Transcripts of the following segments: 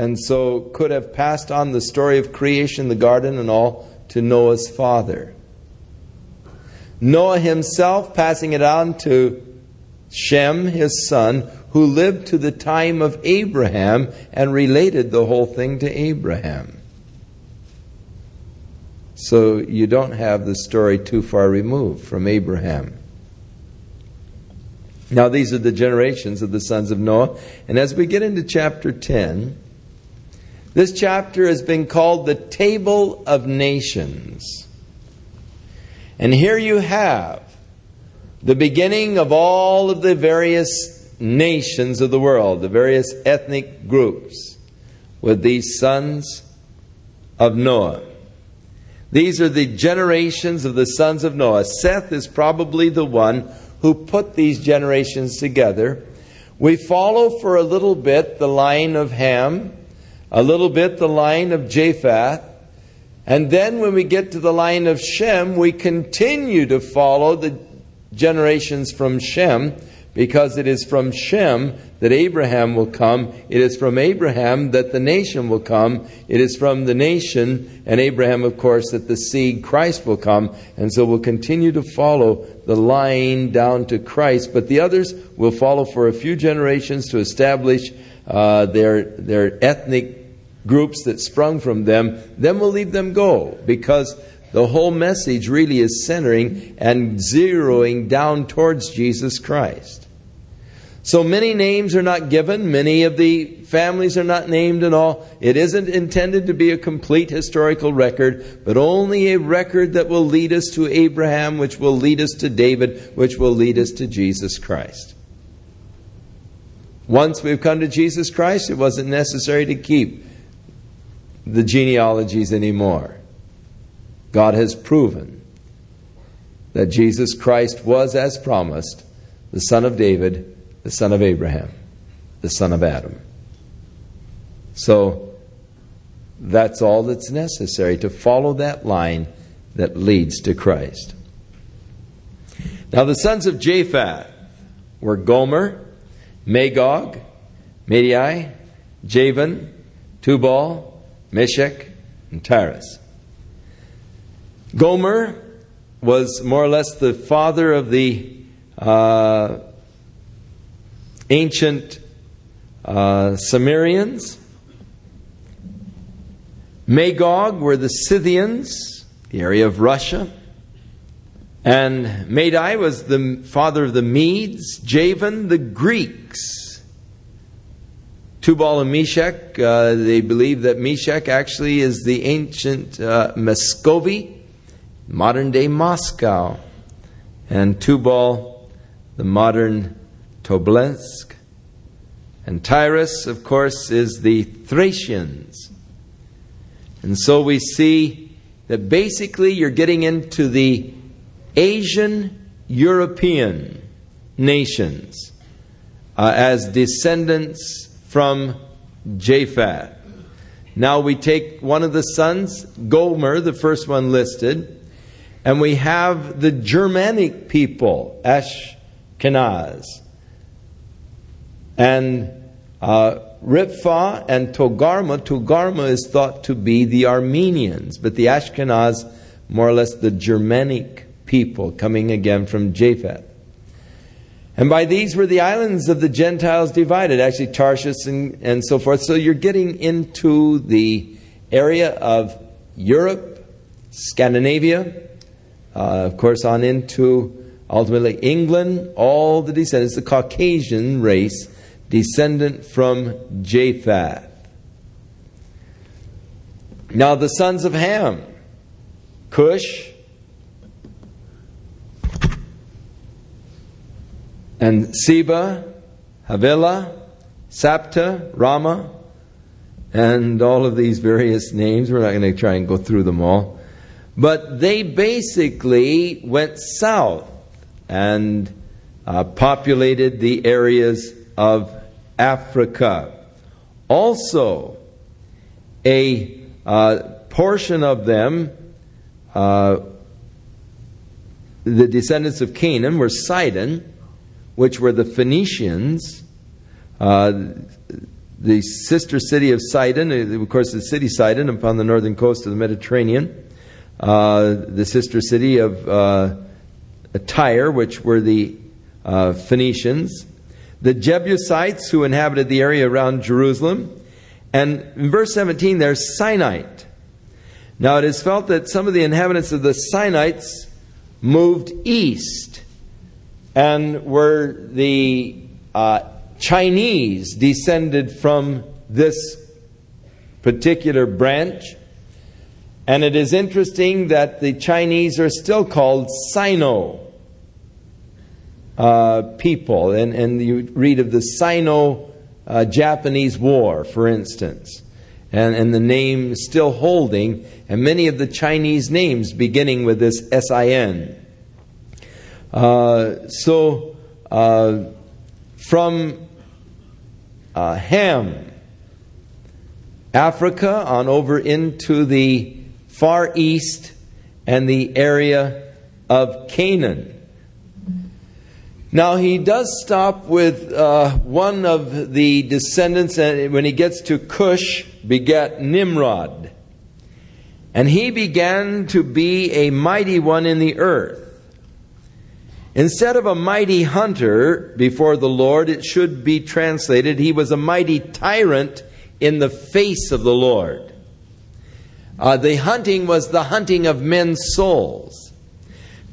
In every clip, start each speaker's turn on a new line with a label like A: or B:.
A: and so could have passed on the story of creation, the garden, and all to Noah's father. Noah himself passing it on to Shem, his son, who lived to the time of Abraham and related the whole thing to Abraham. So you don't have the story too far removed from Abraham. Now, these are the generations of the sons of Noah. And as we get into chapter 10, this chapter has been called the Table of Nations. And here you have the beginning of all of the various nations of the world, the various ethnic groups, with these sons of Noah. These are the generations of the sons of Noah. Seth is probably the one who put these generations together. We follow for a little bit the line of Ham, a little bit the line of Japheth, and then when we get to the line of Shem, we continue to follow the generations from Shem because it is from Shem that Abraham will come. It is from Abraham that the nation will come. It is from the nation and Abraham, of course, that the seed Christ will come. And so we'll continue to follow the line down to Christ. But the others will follow for a few generations to establish uh, their, their ethnic groups that sprung from them. Then we'll leave them go because the whole message really is centering and zeroing down towards Jesus Christ. So many names are not given, many of the families are not named and all. It isn't intended to be a complete historical record, but only a record that will lead us to Abraham, which will lead us to David, which will lead us to Jesus Christ. Once we've come to Jesus Christ, it wasn't necessary to keep the genealogies anymore. God has proven that Jesus Christ was, as promised, the son of David, the son of Abraham, the son of Adam. So that's all that's necessary to follow that line that leads to Christ. Now, the sons of Japheth were Gomer, Magog, Madai, Javan, Tubal, Meshech, and Tiras. Gomer was more or less the father of the uh, ancient uh, Cimmerians. Magog were the Scythians, the area of Russia. And Madai was the father of the Medes, Javan, the Greeks. Tubal and Meshech, uh, they believe that Meshech actually is the ancient uh, Muscovy modern day Moscow, and Tubal, the modern Tobolsk. And Tiras, of course, is the Thracians. And so we see that basically you're getting into the Asian European nations uh, as descendants from Japheth. Now we take one of the sons, Gomer, the first one listed, and we have the Germanic people, Ashkenaz. And uh, Ripha and Togarma, Togarma is thought to be the Armenians, but the Ashkenaz, more or less the Germanic people coming again from Japheth. And by these were the islands of the Gentiles divided, actually Tarshish and, and so forth. So you're getting into the area of Europe, Scandinavia, uh, of course, on into ultimately England, all the descendants, the Caucasian race, descendant from Japheth. Now, the sons of Ham, Cush, and Seba, Havilah, Sabta, Rama, and all of these various names. We're not going to try and go through them all. But they basically went south and uh, populated the areas of Africa. Also, a uh, portion of them, uh, the descendants of Canaan, were Sidon, which were the Phoenicians. Uh, the sister city of Sidon, of course, the city Sidon upon the northern coast of the Mediterranean, uh, the sister city of uh, Tyre, which were the uh, Phoenicians, the Jebusites who inhabited the area around Jerusalem, and in verse 17 there's Sinite. Now it is felt that some of the inhabitants of the Sinites moved east and were the uh, Chinese descended from this particular branch. And it is interesting that the Chinese are still called Sino uh, people. And, and you read of the Sino uh, Japanese War, for instance. And, and the name still holding, and many of the Chinese names beginning with this SIN. Uh, so, uh, from uh, Ham, Africa, on over into the Far East and the area of Canaan. Now he does stop with uh, one of the descendants, and when he gets to Cush, begat Nimrod. And he began to be a mighty one in the earth. Instead of a mighty hunter before the Lord, it should be translated, he was a mighty tyrant in the face of the Lord. Uh, the hunting was the hunting of men's souls.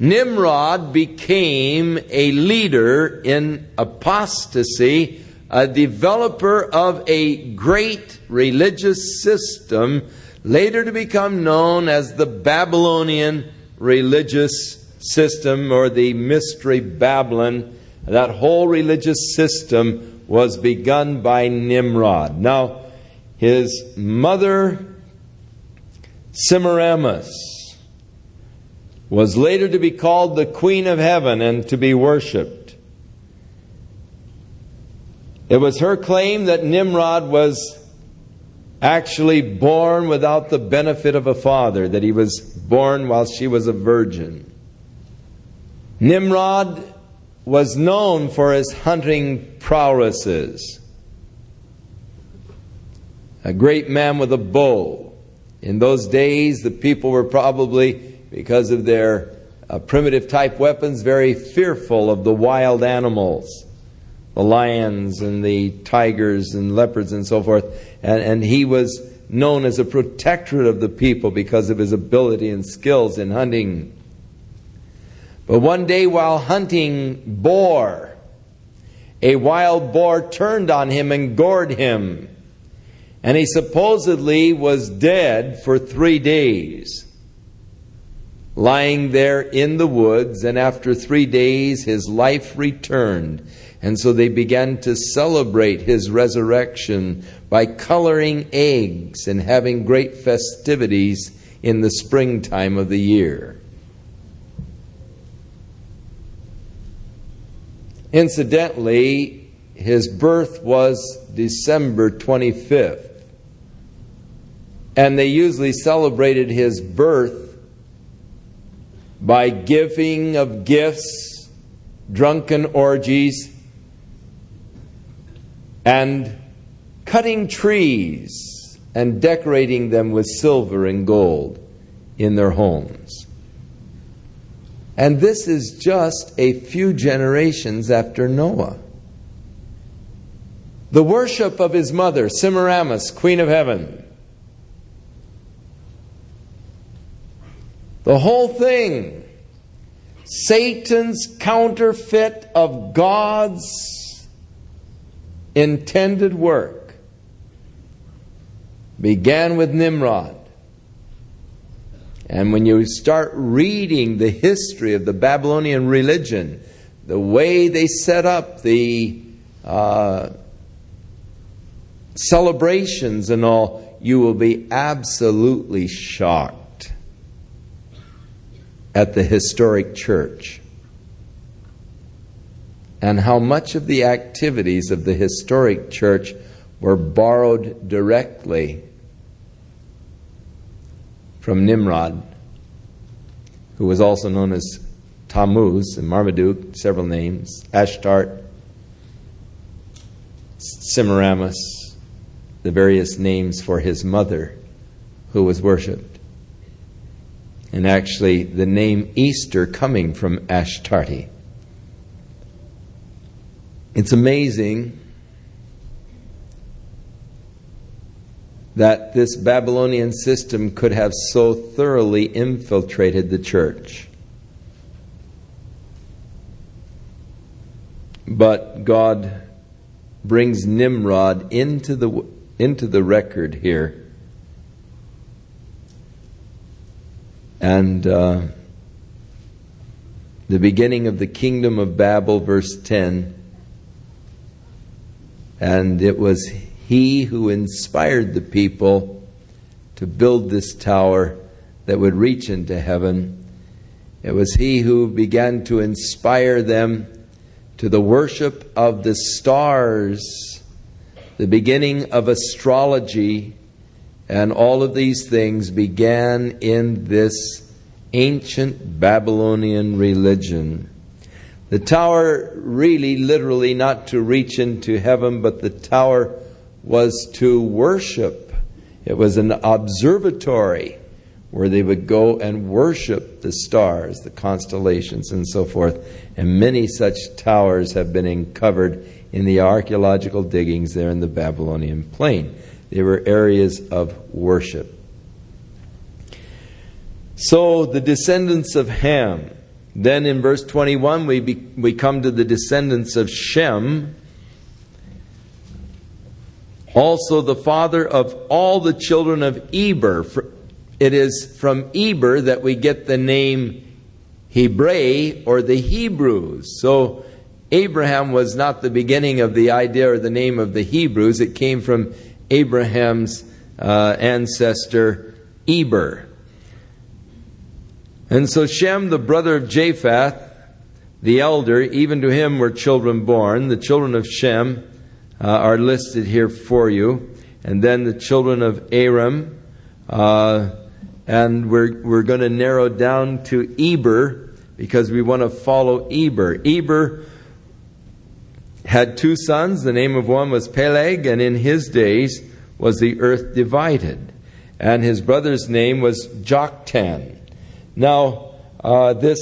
A: Nimrod became a leader in apostasy, a developer of a great religious system, later to become known as the Babylonian religious system or the mystery Babylon, that whole religious system was begun by Nimrod. Now, his mother, Semiramis, was later to be called the Queen of Heaven and to be worshiped. It was her claim that Nimrod was actually born without the benefit of a father, that he was born while she was a virgin. Nimrod was known for his hunting prowesses. A great man with a bow. In those days, the people were probably, because of their uh, primitive type weapons, very fearful of the wild animals the lions and the tigers and leopards and so forth. And, and he was known as a protectorate of the people because of his ability and skills in hunting. But one day while hunting boar, a wild boar turned on him and gored him. And he supposedly was dead for three days, lying there in the woods. And after three days, his life returned. And so they began to celebrate his resurrection by coloring eggs and having great festivities in the springtime of the year. Incidentally, his birth was December 25th. And they usually celebrated his birth by giving of gifts, drunken orgies, and cutting trees and decorating them with silver and gold in their homes. And this is just a few generations after Noah. The worship of his mother, Semiramis, Queen of Heaven. The whole thing, Satan's counterfeit of God's intended work, began with Nimrod. And when you start reading the history of the Babylonian religion, the way they set up the uh, celebrations and all, you will be absolutely shocked at the historic church and how much of the activities of the historic church were borrowed directly from Nimrod, who was also known as Tammuz and Marmaduke, several names, Ashtart, Semiramis, the various names for his mother who was worshipped. And actually, the name Easter coming from Ashtarti. It's amazing that this Babylonian system could have so thoroughly infiltrated the church. But God brings Nimrod into the, into the record here. And uh, the beginning of the kingdom of Babel, verse 10. And it was he who inspired the people to build this tower that would reach into heaven. It was he who began to inspire them to the worship of the stars, the beginning of astrology, and all of these things began in this ancient Babylonian religion. The tower, really, literally, not to reach into heaven, but the tower was to worship. It was an observatory where they would go and worship the stars, the constellations, and so forth. And many such towers have been uncovered in the archaeological diggings there in the Babylonian plain. They were areas of worship. So the descendants of Ham. Then in verse 21, we, be, we come to the descendants of Shem, also the father of all the children of Eber. It is from Eber that we get the name Hebrae or the Hebrews. So Abraham was not the beginning of the idea or the name of the Hebrews. It came from Abraham's uh, ancestor Eber. And so Shem, the brother of Japheth, the elder, even to him were children born. The children of Shem uh, are listed here for you. And then the children of Aram. Uh, and we're, we're going to narrow down to Eber because we want to follow Eber. Eber had two sons. The name of one was Peleg, and in his days was the earth divided. And his brother's name was Joktan. Now, uh, this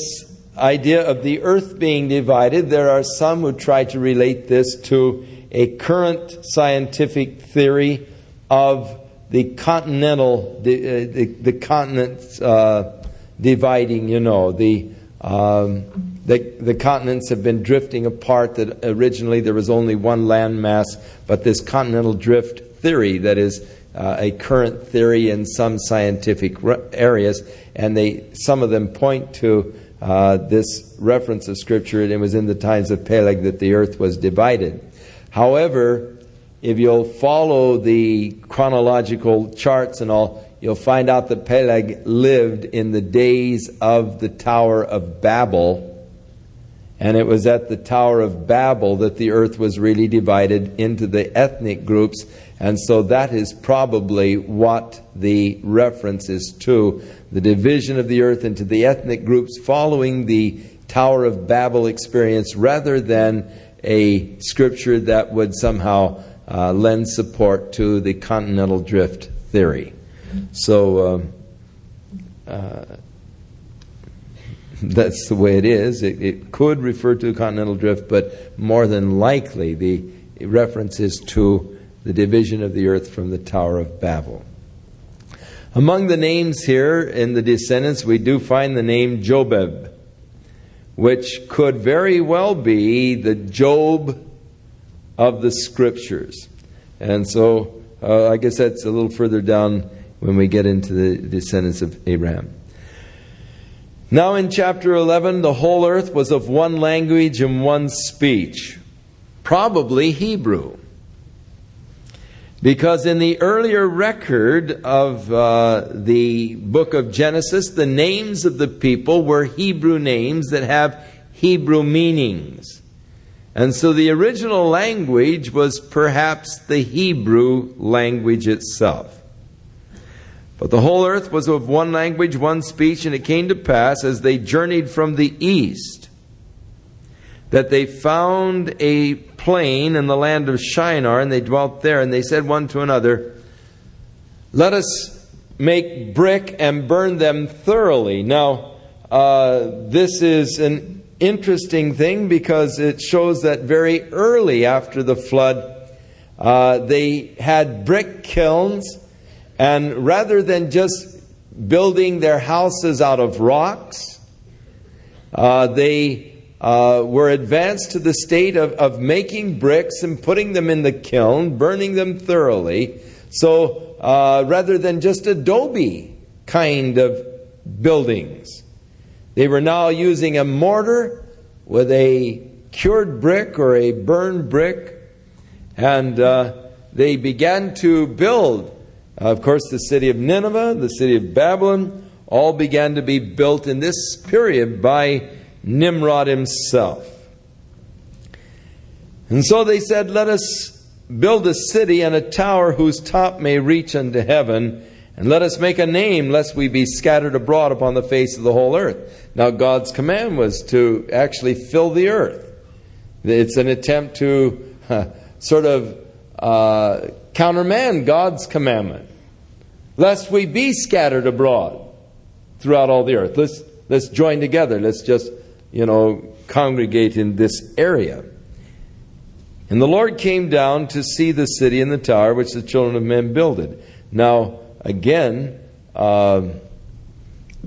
A: idea of the earth being divided, there are some who try to relate this to a current scientific theory of the continental, the, uh, the, the continents uh, dividing, you know, the, um, the, the continents have been drifting apart, that originally there was only one landmass, but this continental drift theory that is uh, a current theory in some scientific re- areas, and they, some of them point to uh, this reference of Scripture, and it was in the times of Peleg that the earth was divided. However, if you'll follow the chronological charts and all, you'll find out that Peleg lived in the days of the Tower of Babel. And it was at the Tower of Babel that the earth was really divided into the ethnic groups. And so that is probably what the reference is to the division of the earth into the ethnic groups following the Tower of Babel experience rather than a scripture that would somehow uh, lend support to the continental drift theory. So um, uh, that's the way it is. It, it, could refer to continental drift, but more than likely the reference is to the division of the earth from the Tower of Babel. Among the names here in the descendants, we do find the name Jobab, which could very well be the Job of the scriptures. And so uh, I guess that's a little further down when we get into the descendants of Abraham. Now in chapter 11, the whole earth was of one language and one speech, probably Hebrew. Because in the earlier record of uh, the book of Genesis, the names of the people were Hebrew names that have Hebrew meanings. And so the original language was perhaps the Hebrew language itself. But the whole earth was of one language, one speech, and it came to pass as they journeyed from the east that they found a plain in the land of Shinar, and they dwelt there, and they said one to another, Let us make brick and burn them thoroughly. Now, uh, this is an interesting thing because it shows that very early after the flood, uh, they had brick kilns, and rather than just building their houses out of rocks, uh, they uh, were advanced to the state of, of making bricks and putting them in the kiln, burning them thoroughly. So uh, rather than just adobe kind of buildings, they were now using a mortar with a cured brick or a burned brick, and uh, they began to build. Of course, the city of Nineveh, the city of Babylon, all began to be built in this period by Nimrod himself. And so they said, Let us build a city and a tower whose top may reach unto heaven, and let us make a name, lest we be scattered abroad upon the face of the whole earth. Now, God's command was to actually fill the earth. It's an attempt to uh, sort of uh, countermand God's commandment, lest we be scattered abroad throughout all the earth. Let's, let's join together. Let's just you know, congregate in this area. And the Lord came down to see the city and the tower which the children of men builded. Now, again, uh,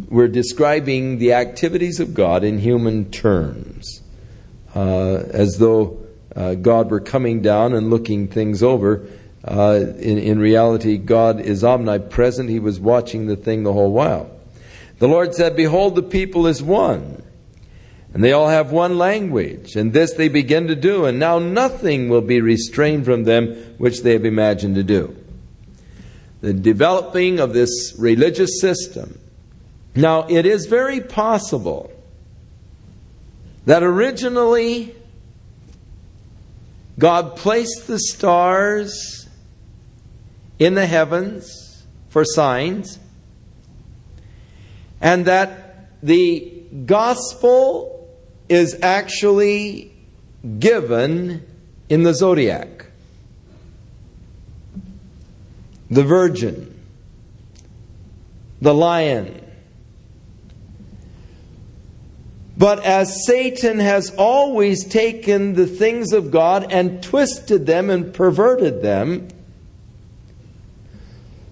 A: we're describing the activities of God in human terms, uh, as though uh, God were coming down and looking things over. Uh, in, in reality, God is omnipresent. He was watching the thing the whole while. The Lord said, Behold, the people is one and they all have one language, and this they begin to do, and now nothing will be restrained from them which they have imagined to do. The developing of this religious system. Now, it is very possible that originally God placed the stars in the heavens for signs, and that the gospel is actually given in the zodiac. The virgin, the lion. But as Satan has always taken the things of God and twisted them and perverted them,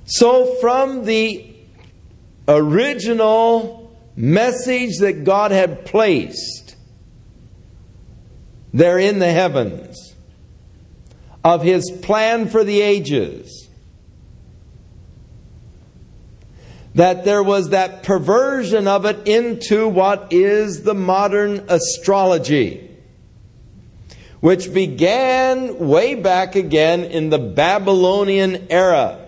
A: so from the original message that God had placed there in the heavens, of his plan for the ages. That there was that perversion of it into what is the modern astrology, which began way back again in the Babylonian era.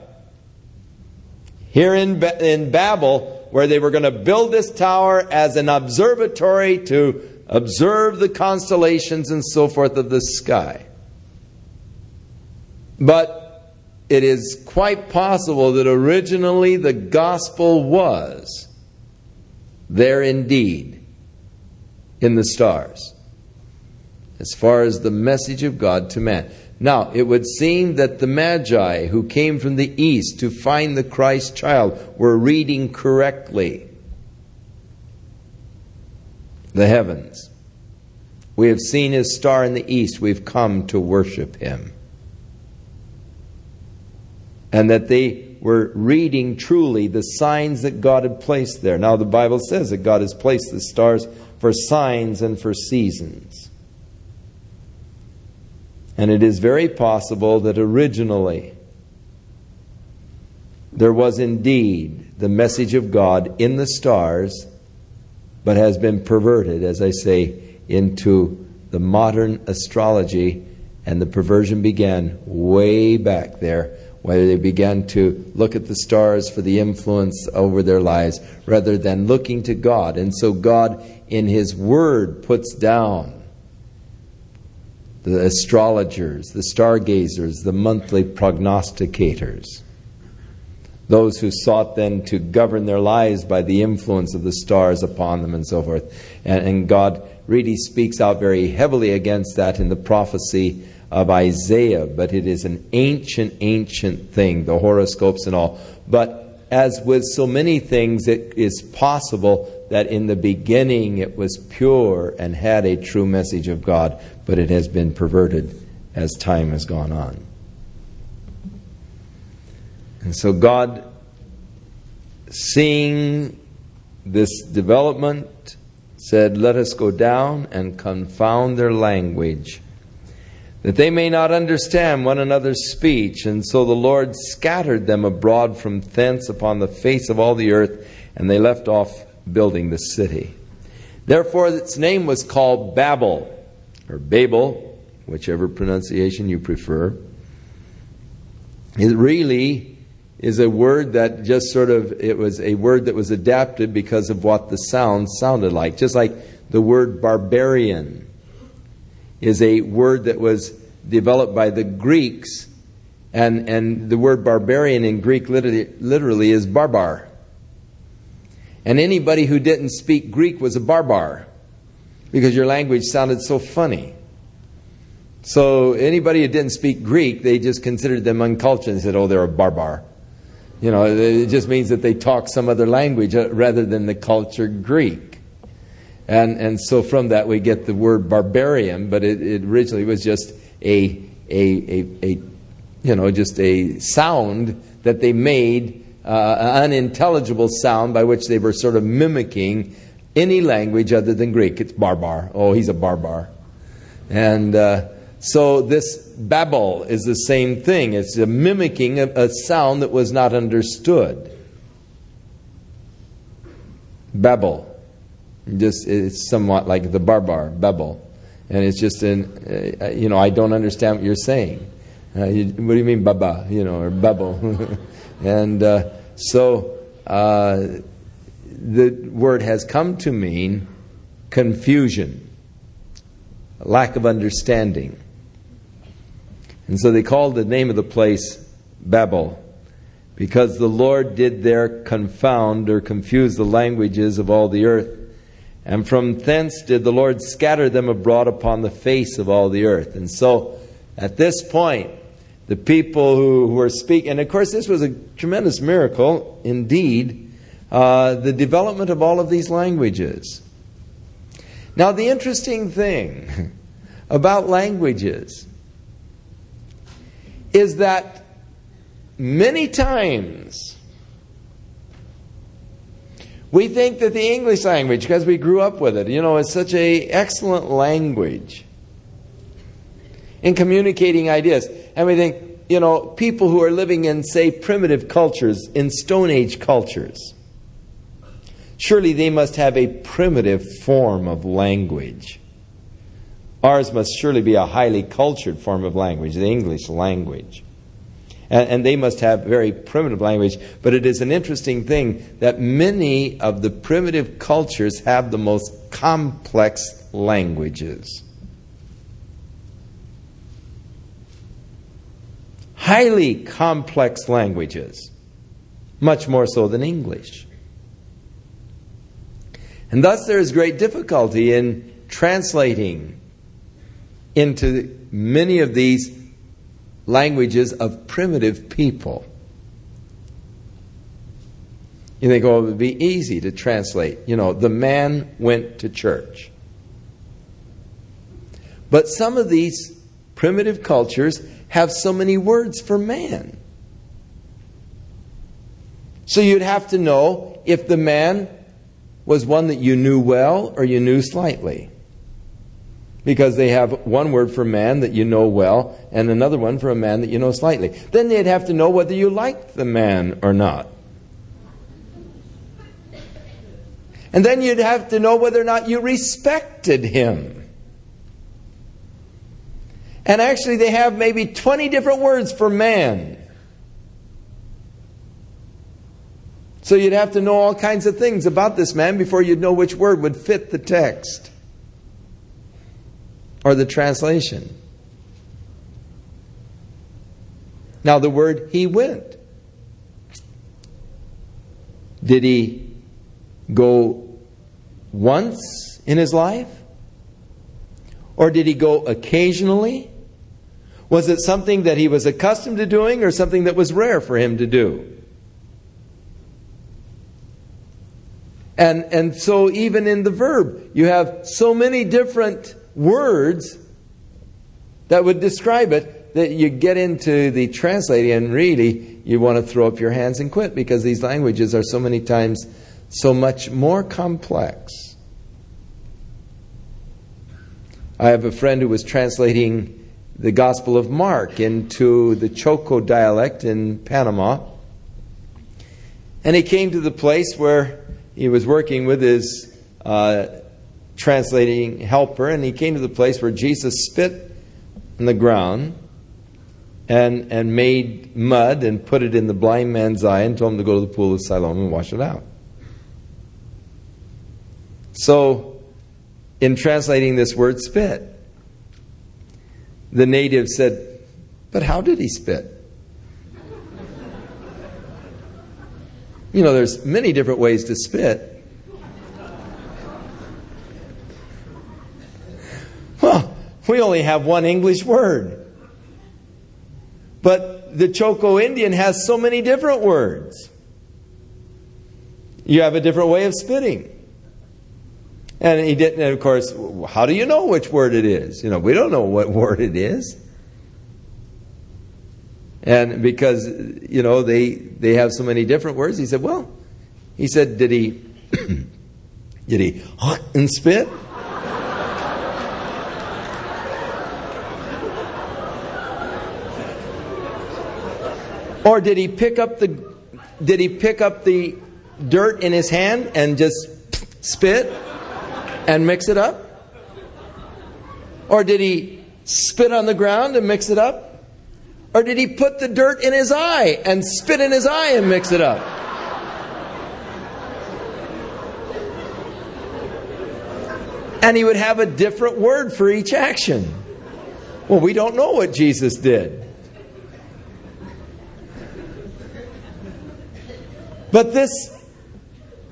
A: Here in, in Babel, where they were going to build this tower as an observatory to observe the constellations and so forth of the sky. But it is quite possible that originally the gospel was there indeed in the stars, as far as the message of God to man. Now, it would seem that the Magi who came from the east to find the Christ child were reading correctly the heavens. We have seen his star in the east. We've come to worship him. And that they were reading truly the signs that God had placed there. Now, the Bible says that God has placed the stars for signs and for seasons. And it is very possible that originally there was indeed the message of God in the stars but has been perverted, as I say, into the modern astrology, and the perversion began way back there, where they began to look at the stars for the influence over their lives rather than looking to God. And so God, in His Word, puts down the astrologers, the stargazers, the monthly prognosticators Those who sought then to govern their lives by the influence of the stars upon them and so forth. And, and God really speaks out very heavily against that in the prophecy of Isaiah, but it is an ancient, ancient thing, the horoscopes and all. But as with so many things, it is possible that in the beginning it was pure and had a true message of God, but it has been perverted as time has gone on. And so God, seeing this development, said, Let us go down and confound their language, that they may not understand one another's speech. And so the Lord scattered them abroad from thence upon the face of all the earth, and they left off building the city. Therefore, its name was called Babel, or Babel, whichever pronunciation you prefer. It really is a word that just sort of, it was a word that was adapted because of what the sound sounded like. Just like the word barbarian is a word that was developed by the Greeks, and, and the word barbarian in Greek literally, literally is barbar. And anybody who didn't speak Greek was a barbar because your language sounded so funny. So anybody who didn't speak Greek, they just considered them uncultured and said, oh, they're a barbar. You know, it just means that they talk some other language uh, rather than the cultured Greek. And, and so from that we get the word barbarian, but it, it originally was just a, a, a, a, you know, just a sound that they made, uh, an unintelligible sound by which they were sort of mimicking any language other than Greek. It's barbar. Oh, he's a barbar. And, uh, so this babble is the same thing. It's a mimicking a, sound that was not understood. Babel. Just it's somewhat like the barbar, babel. And it's just an, uh, you know, I don't understand what you're saying. Uh, you, what do you mean, baba? You know, or babel. and uh, so uh, the word has come to mean confusion, lack of understanding. And so they called the name of the place Babel, because the Lord did there confound or confuse the languages of all the earth. And from thence did the Lord scatter them abroad upon the face of all the earth. And so at this point, the people who, were speaking, and of course, this was a tremendous miracle indeed, uh, the development of all of these languages. Now, the interesting thing about languages is that many times we think that the English language, because we grew up with it, you know, is such a excellent language in communicating ideas. And we think, you know, people who are living in, say, primitive cultures, in Stone Age cultures, surely they must have a primitive form of language. Ours must surely be a highly cultured form of language, the English language. And, and, they must have very primitive language. But it is an interesting thing that many of the primitive cultures have the most complex languages. Highly complex languages, much more so than English. And thus there is great difficulty in translating into many of these languages of primitive people. You think, oh, it would be easy to translate. You know, the man went to church. But some of these primitive cultures have so many words for man. So you'd have to know if the man was one that you knew well or you knew slightly because they have one word for man that you know well and another one for a man that you know slightly. Then they'd have to know whether you liked the man or not. And then you'd have to know whether or not you respected him. And actually, they have maybe 20 different words for man. So you'd have to know all kinds of things about this man before you'd know which word would fit the text or the translation. Now, the word he went. Did he go once in his life? Or did he go occasionally? Was it something that he was accustomed to doing or something that was rare for him to do? And, and so, even in the verb, you have so many different words that would describe it that you get into the translating and really you want to throw up your hands and quit because these languages are so many times so much more complex. I have a friend who was translating the Gospel of Mark into the Choco dialect in Panama. And he came to the place where he was working with his uh, translating helper, and he came to the place where Jesus spit on the ground and, and made mud and put it in the blind man's eye and told him to go to the pool of Siloam and wash it out. So, in translating this word spit, the native said, But how did he spit? You know, there's many different ways to spit. Well, we only have one English word. But the Choco Indian has so many different words. You have a different way of spitting. And he didn't, and of course, how do you know which word it is? You know, we don't know what word it is. And because, you know, they, they have so many different words, he said, well, he said, did he, did he and spit? Or did he pick up the, did he pick up the dirt in his hand and just spit and mix it up? Or did he spit on the ground and mix it up? Or did he put the dirt in his eye and spit in his eye and mix it up? And he would have a different word for each action. Well, we don't know what Jesus did. But this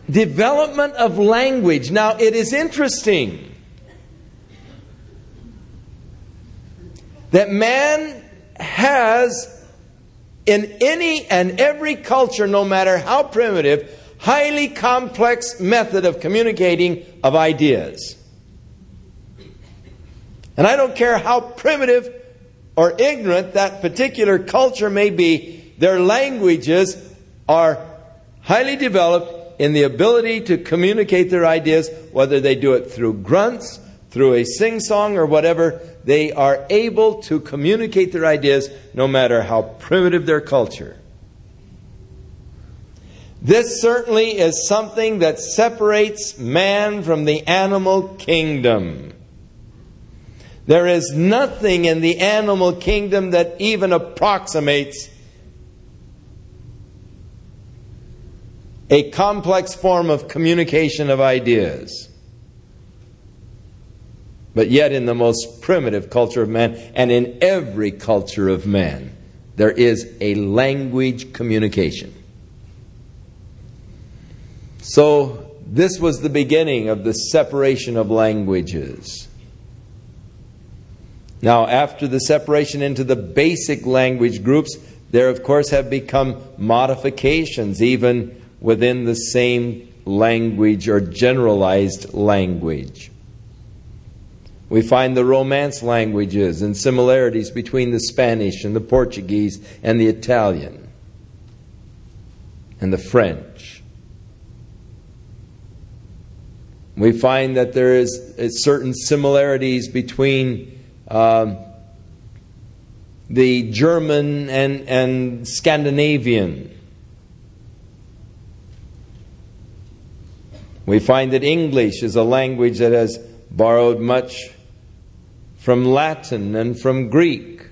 A: development of language, now it is interesting that man has in any and every culture, no matter how primitive, highly complex method of communicating of ideas. And I don't care how primitive or ignorant that particular culture may be, their languages are highly developed in the ability to communicate their ideas, whether they do it through grunts, through a sing song, or whatever they are able to communicate their ideas no matter how primitive their culture. This certainly is something that separates man from the animal kingdom. There is nothing in the animal kingdom that even approximates a complex form of communication of ideas but yet in the most primitive culture of man and in every culture of man, there is a language communication. So, this was the beginning of the separation of languages. Now, after the separation into the basic language groups, there, of course, have become modifications even within the same language or generalized language. We find the Romance languages and similarities between the Spanish and the Portuguese and the Italian and the French. We find that there is uh, certain similarities between um, the German and, and Scandinavian. We find that English is a language that has borrowed much from Latin and from Greek.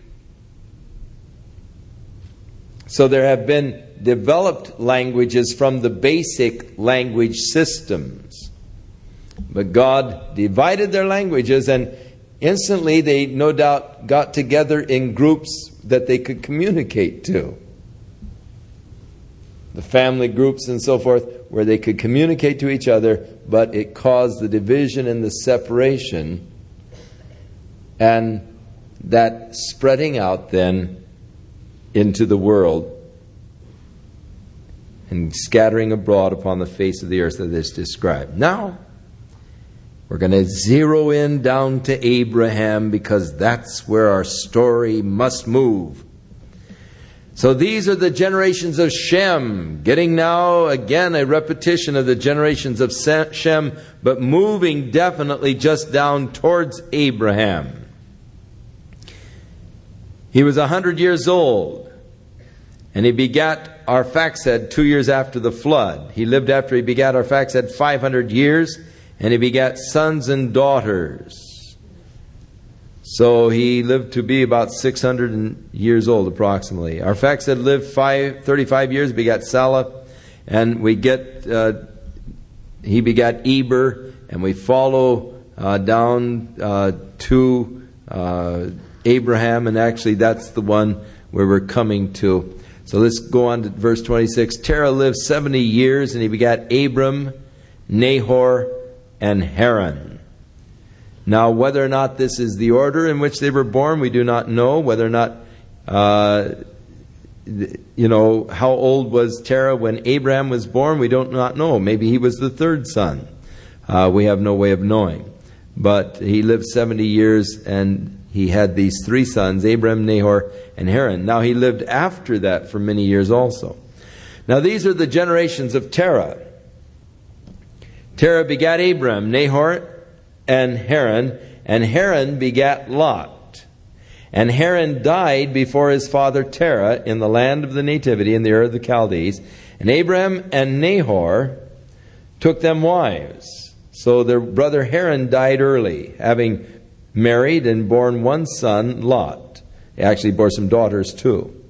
A: So there have been developed languages from the basic language systems. But God divided their languages, and instantly they no doubt got together in groups that they could communicate to. The family groups and so forth, where they could communicate to each other, but it caused the division and the separation, and that spreading out then into the world and scattering abroad upon the face of the earth that is described. Now, we're going to zero in down to Abraham because that's where our story must move. So these are the generations of Shem, getting now again a repetition of the generations of Shem, but moving definitely just down towards Abraham. He was a hundred years old, and he begat Arphaxad two years after the flood. He lived after he begat Arphaxad five hundred years, and he begat sons and daughters. So he lived to be about 600 years old, approximately. Arphaxad lived five, 35 years, begat Salah, and we get, uh, he begat Eber, and we follow uh, down uh, to uh, Abraham, and actually that's the one where we're coming to. So let's go on to verse 26. Terah lived 70 years, and he begat Abram, Nahor, and Haran. Now, whether or not this is the order in which they were born, we do not know. Whether or not, uh, you know, how old was Terah when Abraham was born, we don't not know. Maybe he was the third son. Uh, we have no way of knowing. But he lived 70 years and he had these three sons, Abraham, Nahor, and Haran. Now, he lived after that for many years also. Now, these are the generations of Terah. Terah begat Abraham, Nahor, and Haran, and Haran begat Lot. And Haran died before his father Terah in the land of the nativity in the Ur of the Chaldees. And Abraham and Nahor took them wives. So their brother Haran died early, having married and borne one son, Lot. He actually bore some daughters too.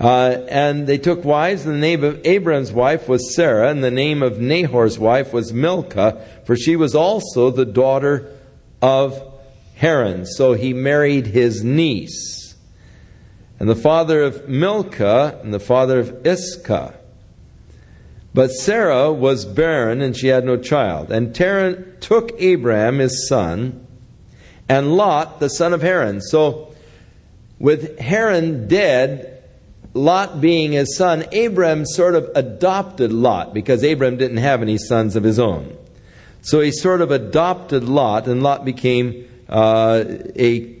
A: Uh, and they took wives, and the name of Abraham's wife was Sarah, and the name of Nahor's wife was Milcah, for she was also the daughter of Haran. So he married his niece. And the father of Milcah, and the father of Iscah. But Sarah was barren, and she had no child. And Terah took Abraham, his son, and Lot, the son of Haran. So, with Haran dead, Lot being his son, Abram sort of adopted Lot because Abram didn't have any sons of his own. So he sort of adopted Lot, and Lot became uh, a,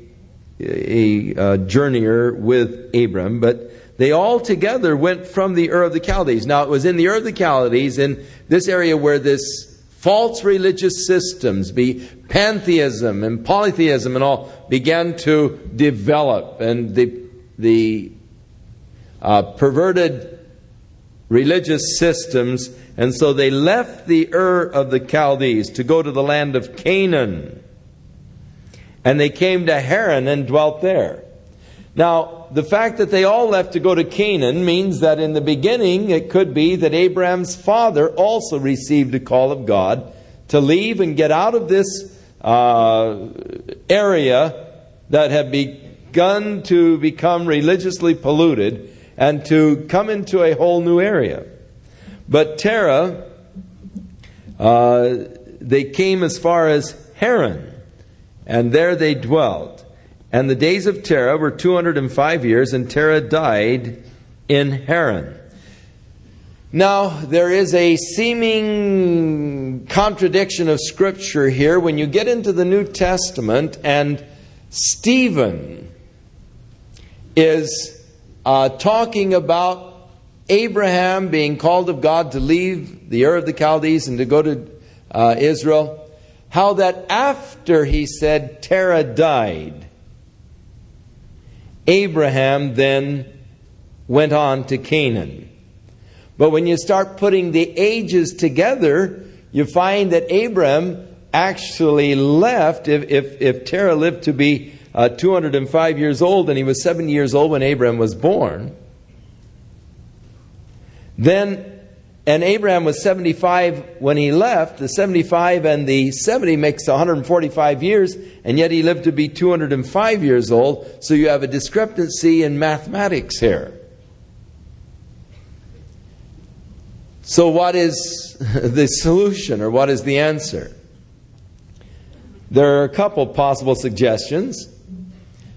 A: a, a journeyer with Abram. But they all together went from the Ur of the Chaldees. Now, it was in the Ur of the Chaldees, in this area where this false religious systems, be pantheism and polytheism and all, began to develop. And the, the uh, perverted religious systems, and so they left the Ur of the Chaldees to go to the land of Canaan. And they came to Haran and dwelt there. Now, the fact that they all left to go to Canaan means that in the beginning it could be that Abraham's father also received a call of God to leave and get out of this uh, area that had begun to become religiously polluted and to come into a whole new area. But Terah, uh, they came as far as Haran, and there they dwelt. And the days of Terah were 205 years, and Terah died in Haran. Now, there is a seeming contradiction of Scripture here when you get into the New Testament, and Stephen is uh, talking about Abraham being called of God to leave the Ur of the Chaldees and to go to uh, Israel. How that after he said Terah died, Abraham then went on to Canaan. But when you start putting the ages together, you find that Abraham actually left, if, if, if Terah lived to be uh, 205 years old, and he was 70 years old when Abraham was born. Then, and Abraham was 75 when he left. The 75 and the 70 makes 145 years, and yet he lived to be 205 years old. So you have a discrepancy in mathematics here. So, what is the solution or what is the answer? There are a couple possible suggestions.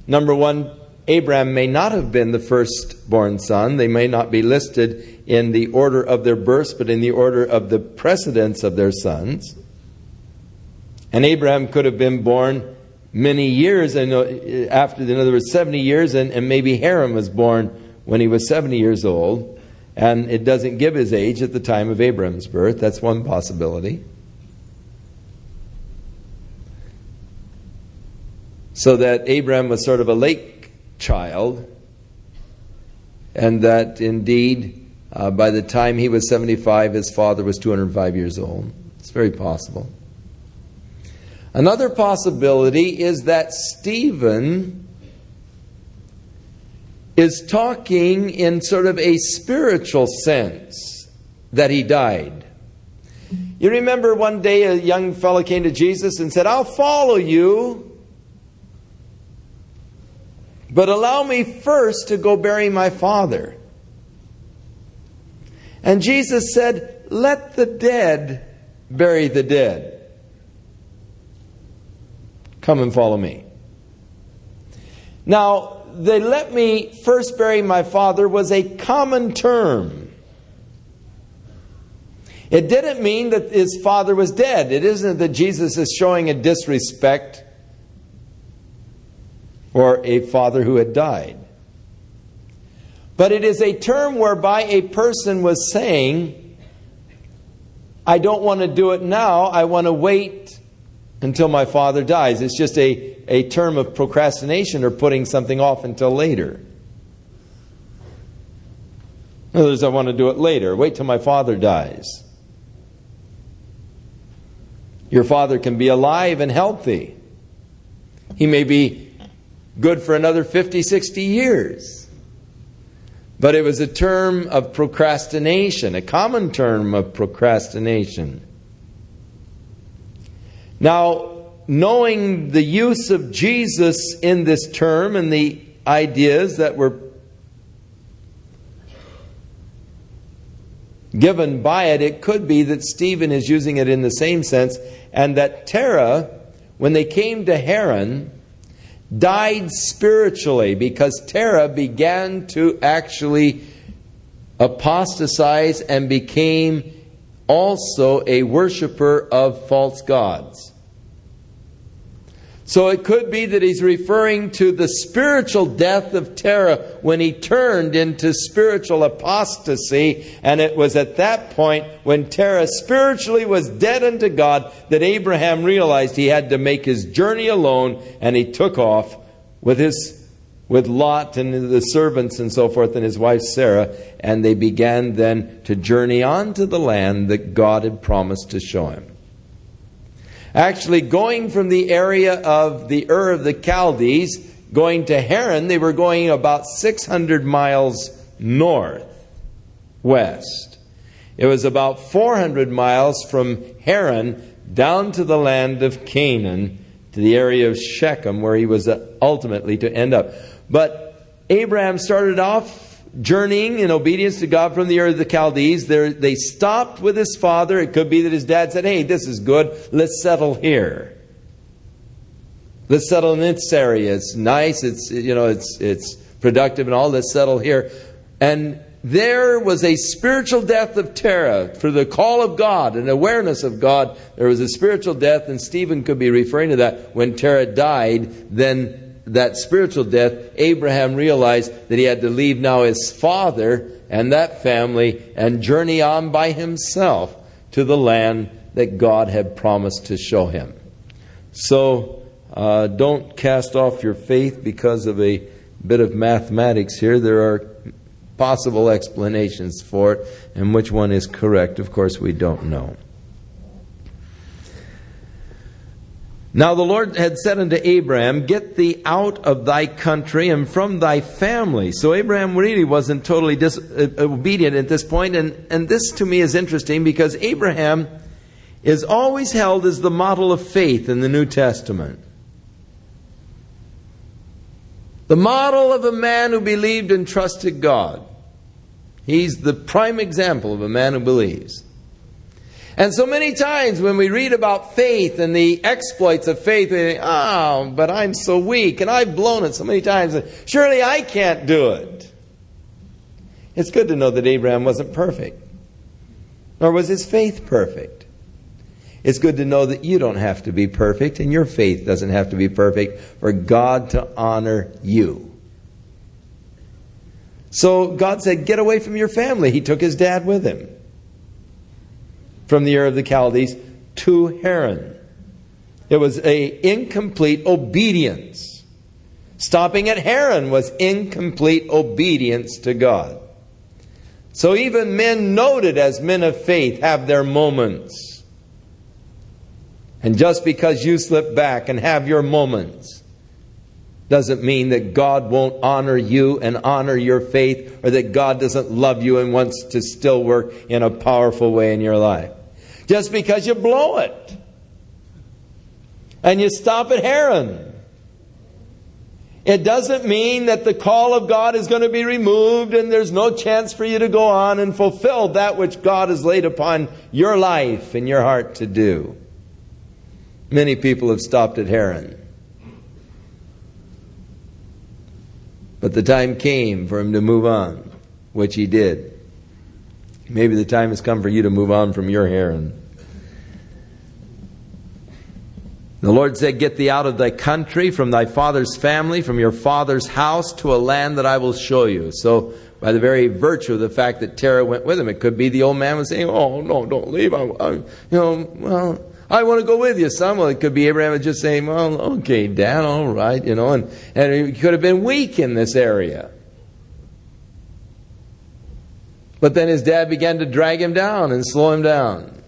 A: Number one, Abraham may not have been the firstborn son. They may not be listed in the order of their births, but in the order of the precedence of their sons. And Abraham could have been born many years uh, after, in other words, 70 years, and, and maybe Haran was born when he was 70 years old, and it doesn't give his age at the time of Abraham's birth. That's one possibility. So that Abraham was sort of a late child, and that indeed, uh, by the time he was 75, his father was 205 years old. It's very possible. Another possibility is that Stephen is talking in sort of a spiritual sense that he died. You remember one day a young fellow came to Jesus and said, I'll follow you, but allow me first to go bury my father. And Jesus said, Let the dead bury the dead. Come and follow me. Now, they let me first bury my father was a common term. It didn't mean that his father was dead. It isn't that Jesus is showing a disrespect or a father who had died. But it is a term whereby a person was saying, I don't want to do it now, I want to wait until my father dies. It's just a, a term of procrastination or putting something off until later. In other words, I want to do it later. Wait till my father dies. Your father can be alive and healthy. He may be good for another 50, 60 years. But it was a term of procrastination, a common term of procrastination. Now, knowing the use of Jesus in this term and the ideas that were given by it, it could be that Stephen is using it in the same sense, and that Terah, when they came to Haran, died spiritually because Terah began to actually apostatize and became also a worshiper of false gods. So it could be that he's referring to the spiritual death of Terah when he turned into spiritual apostasy. And it was at that point when Terah spiritually was dead unto God that Abraham realized he had to make his journey alone and he took off with his with Lot and the servants and so forth and his wife Sarah and they began then to journey on to the land that God had promised to show him. Actually, going from the area of the Ur of the Chaldees, going to Haran, they were going about 600 miles north, west. It was about 400 miles from Haran down to the land of Canaan, to the area of Shechem, where he was ultimately to end up. But Abraham started off journeying in obedience to God from the Ur of the Chaldees. they stopped with his father. It could be that his dad said, Hey, this is good. Let's settle here. Let's settle in this area. It's nice. It's, you know, it's, it's productive and all. Let's settle here. And there was a spiritual death of Terah for the call of God and awareness of God. There was a spiritual death, and Stephen could be referring to that. When Terah died, then that spiritual death, Abraham realized that he had to leave now his father and that family and journey on by himself to the land that God had promised to show him. So uh, don't cast off your faith because of a bit of mathematics here. There are possible explanations for it, and which one is correct, of course, we don't know. Now the Lord had said unto Abraham, Get thee out of thy country and from thy family. So Abraham really wasn't totally dis- uh, at this point, and, and this to me is interesting because Abraham is always held as the model of faith in the New Testament. The model of a man who believed and trusted God. He's the prime example of a man who believes. And so many times when we read about faith and the exploits of faith, we think, oh, but I'm so weak and I've blown it so many times. Surely I can't do it. It's good to know that Abraham wasn't perfect, nor was his faith perfect. It's good to know that you don't have to be perfect and your faith doesn't have to be perfect for God to honor you. So God said, Get away from your family. He took his dad with him from the Ur of the Chaldees to Haran. It was a incomplete obedience. Stopping at Haran was incomplete obedience to God. So even men noted as men of faith have their moments. And just because you slip back and have your moments doesn't mean that God won't honor you and honor your faith or that God doesn't love you and wants to still work in a powerful way in your life just because you blow it. And you stop at Haran. It doesn't mean that the call of God is going to be removed and there's no chance for you to go on and fulfill that which God has laid upon your life and your heart to do. Many people have stopped at Haran. But the time came for him to move on, which he did. Maybe the time has come for you to move on from your Haran. The Lord said, Get thee out of thy country, from thy father's family, from your father's house, to a land that I will show you. So, by the very virtue of the fact that Terah went with him, it could be the old man was saying, Oh, no, don't leave. I, I you know, well, I want to go with you, son. Well, it could be Abraham was just saying, Well, okay, dad, all right, you know, and, and he could have been weak in this area. But then his dad began to drag him down and slow him down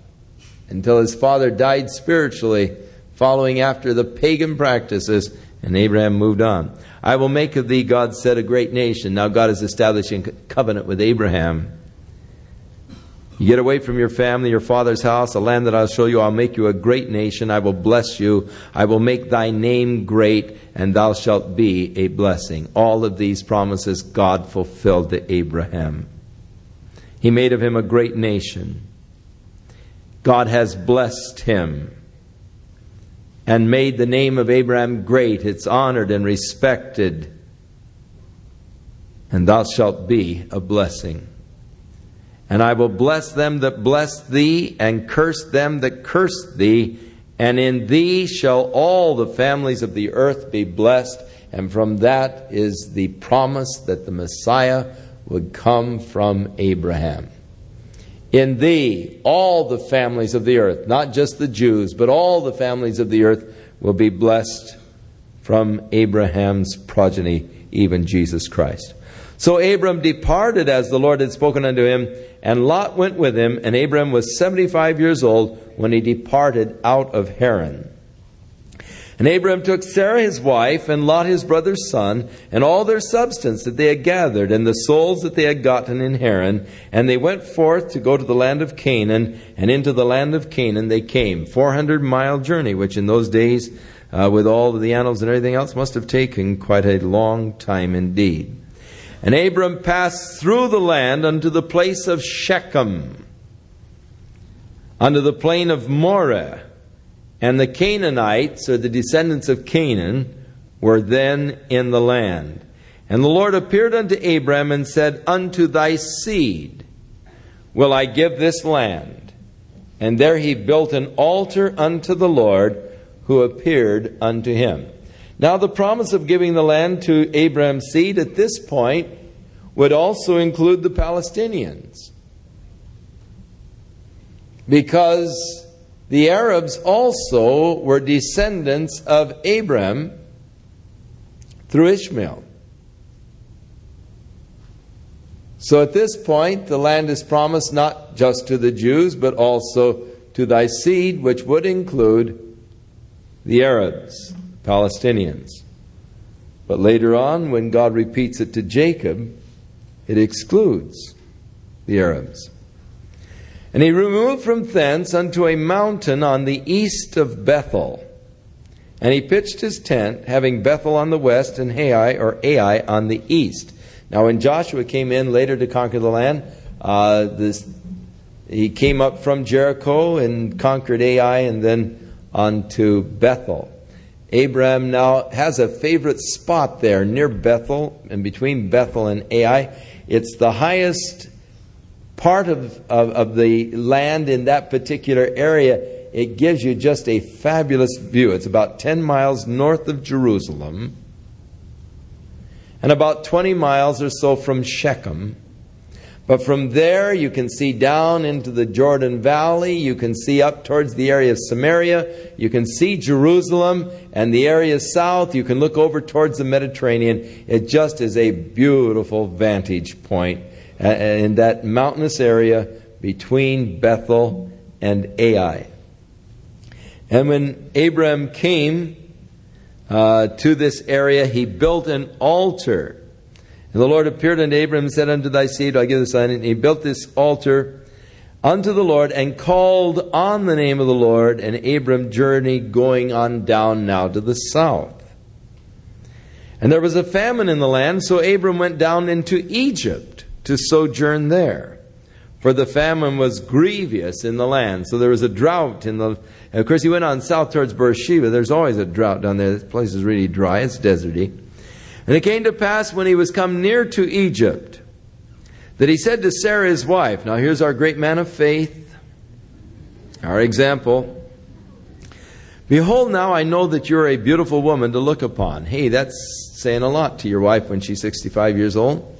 A: until his father died spiritually following after the pagan practices, and Abraham moved on. I will make of thee, God said, a great nation. Now God is establishing covenant with Abraham. You get away from your family, your father's house, a land that I'll show you. I'll make you a great nation. I will bless you. I will make thy name great, and thou shalt be a blessing. All of these promises God fulfilled to Abraham. He made of him a great nation. God has blessed him and made the name of Abraham great. It's honored and respected. And thou shalt be a blessing. And I will bless them that bless thee, and curse them that curse thee. And in thee shall all the families of the earth be blessed. And from that is the promise that the Messiah would come from Abraham. In thee, all the families of the earth, not just the Jews, but all the families of the earth will be blessed from Abraham's progeny, even Jesus Christ. So Abram departed as the Lord had spoken unto him, and Lot went with him, and Abram was 75 years old when he departed out of Haran. And Abram took Sarah his wife, and Lot his brother's son, and all their substance that they had gathered, and the souls that they had gotten in Haran, and they went forth to go to the land of Canaan, and into the land of Canaan they came. 400 mile journey, which in those days, uh, with all the animals and everything else, must have taken quite a long time indeed. And Abram passed through the land unto the place of Shechem, unto the plain of Moreh, and the Canaanites, or the descendants of Canaan, were then in the land. And the Lord appeared unto Abram and said, Unto thy seed will I give this land. And there he built an altar unto the Lord who appeared unto him. Now, the promise of giving the land to Abram's seed at this point would also include the Palestinians. Because the Arabs also were descendants of Abram through Ishmael. So at this point, the land is promised not just to the Jews, but also to thy seed, which would include the Arabs, Palestinians. But later on, when God repeats it to Jacob, it excludes the Arabs. And he removed from thence unto a mountain on the east of Bethel. And he pitched his tent, having Bethel on the west and Hai or Ai on the east. Now, when Joshua came in later to conquer the land, uh, this, he came up from Jericho and conquered Ai and then on to Bethel. Abraham now has a favorite spot there near Bethel and between Bethel and Ai. It's the highest part of, of, of, the land in that particular area. It gives you just a fabulous view. It's about 10 miles north of Jerusalem and about 20 miles or so from Shechem. But from there, you can see down into the Jordan Valley. You can see up towards the area of Samaria. You can see Jerusalem and the area south. You can look over towards the Mediterranean. It just is a beautiful vantage point in that mountainous area between Bethel and Ai. And when Abram came uh, to this area, he built an altar and the Lord appeared unto Abram and said unto thy seed, I give the son. And he built this altar unto the Lord and called on the name of the Lord. And Abram journeyed going on down now to the south. And there was a famine in the land, so Abram went down into Egypt to sojourn there. For the famine was grievous in the land. So there was a drought in the. Of course, he went on south towards Beersheba. There's always a drought down there. This place is really dry. It's deserty. And it came to pass when he was come near to Egypt that he said to Sarah his wife, Now here's our great man of faith, our example. Behold, now I know that you're a beautiful woman to look upon. Hey, that's saying a lot to your wife when she's 65 years old.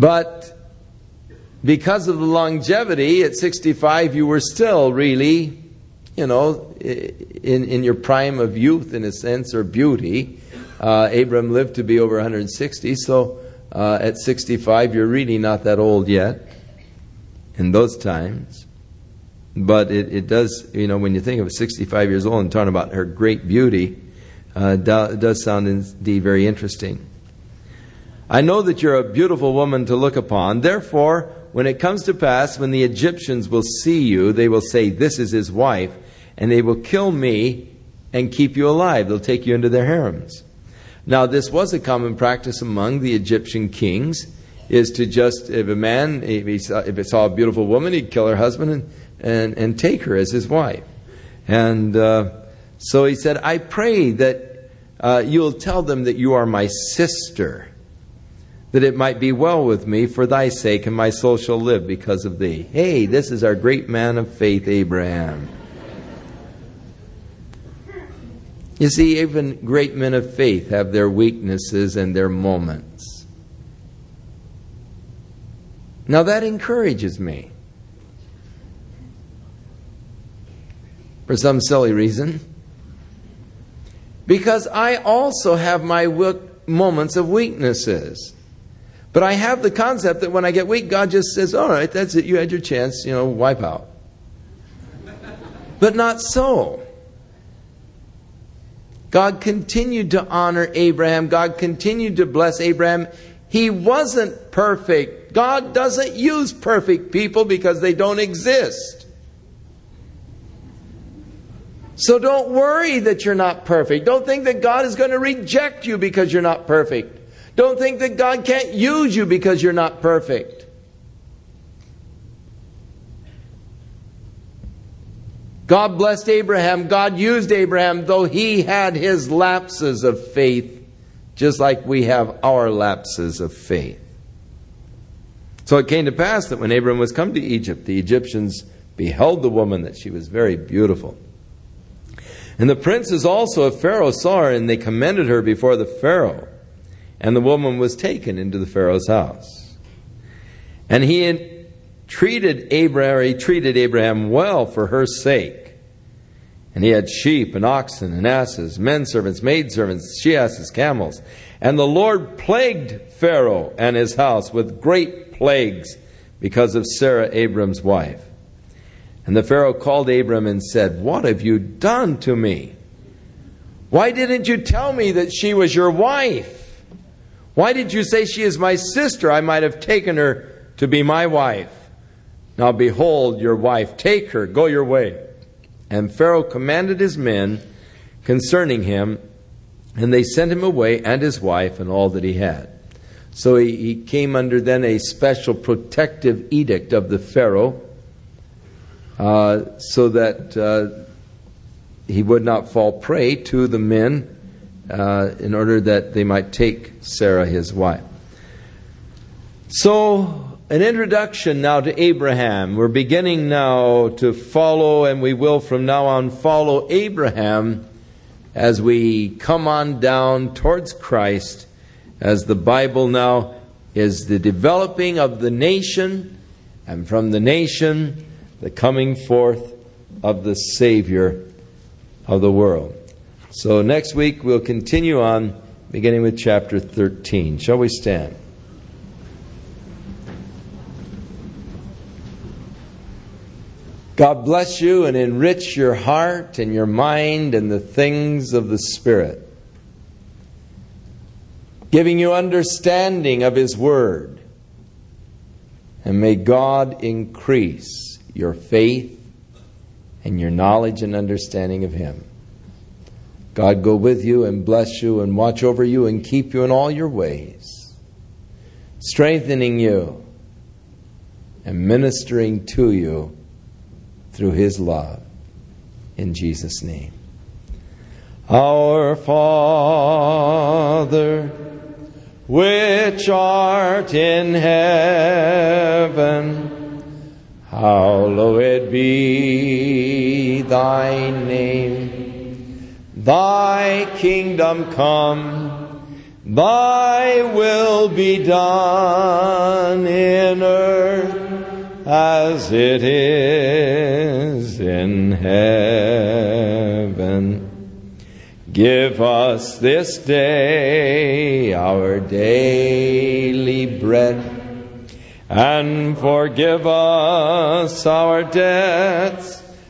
A: But because of the longevity, at 65, you were still really you know, in, in your prime of youth, in a sense, or beauty. Uh, Abram lived to be over 160, so uh, at 65, you're really not that old yet in those times. But it, it does, you know, when you think of 65 years old and talking about her great beauty, uh, does sound indeed very interesting. I know that you're a beautiful woman to look upon. Therefore, when it comes to pass, when the Egyptians will see you, they will say, This is his wife and they will kill me and keep you alive. They'll take you into their harems. Now, this was a common practice among the Egyptian kings, is to just, if a man, if he saw, if he saw a beautiful woman, he'd kill her husband and, and, and take her as his wife. And uh, so he said, I pray that uh, you'll tell them that you are my sister, that it might be well with me for thy sake, and my soul shall live because of thee. Hey, this is our great man of faith, Abraham. You see, even great men of faith have their weaknesses and their moments. Now that encourages me. For some silly reason. Because I also have my moments of weaknesses. But I have the concept that when I get weak, God just says, All right, that's it. You had your chance, you know, wipe out. but not so. God continued to honor Abraham. God continued to bless Abraham. He wasn't perfect. God doesn't use perfect people because they don't exist. So don't worry that you're not perfect. Don't think that God is going to reject you because you're not perfect. Don't think that God can't use you because you're not perfect. God blessed Abraham. God used Abraham, though he had his lapses of faith, just like we have our lapses of faith. So it came to pass that when Abraham was come to Egypt, the Egyptians beheld the woman, that she was very beautiful. And the princes also of Pharaoh saw her, and they commended her before the Pharaoh. And the woman was taken into the Pharaoh's house. And he treated Abraham, treated Abraham well for her sake. And he had sheep and oxen and asses, men servants, maid servants, she asses, camels. And the Lord plagued Pharaoh and his house with great plagues because of Sarah, Abram's wife. And the Pharaoh called Abram and said, What have you done to me? Why didn't you tell me that she was your wife? Why did you say she is my sister? I might have taken her to be my wife. Now behold, your wife, take her, go your way. And Pharaoh commanded his men concerning him, And they sent him away and his wife and all that he had. So he, he came under then a special protective edict of the Pharaoh uh, so that uh, he would not fall prey to the men uh, in order that they might take Sarah, his wife. So, an introduction now to Abraham. We're beginning now to follow, and we will from now on follow Abraham as we come on down towards Christ, as the Bible now is the developing of the nation, and from the nation, the coming forth of the Savior of the world. So next week we'll continue on, beginning with chapter 13. Shall we stand? God bless you and enrich your heart and your mind and the things of the Spirit, giving you understanding of His Word. And may God increase your faith and your knowledge and understanding of Him. God go with you and bless you and watch over you and keep you in all your ways, strengthening you and ministering to you through His love. In Jesus' name. Our Father, which art in heaven, hallowed be thy name. Thy kingdom come, thy will be done in earth as it is in heaven. Give us this day our daily bread, and forgive us our debts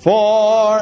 A: forever.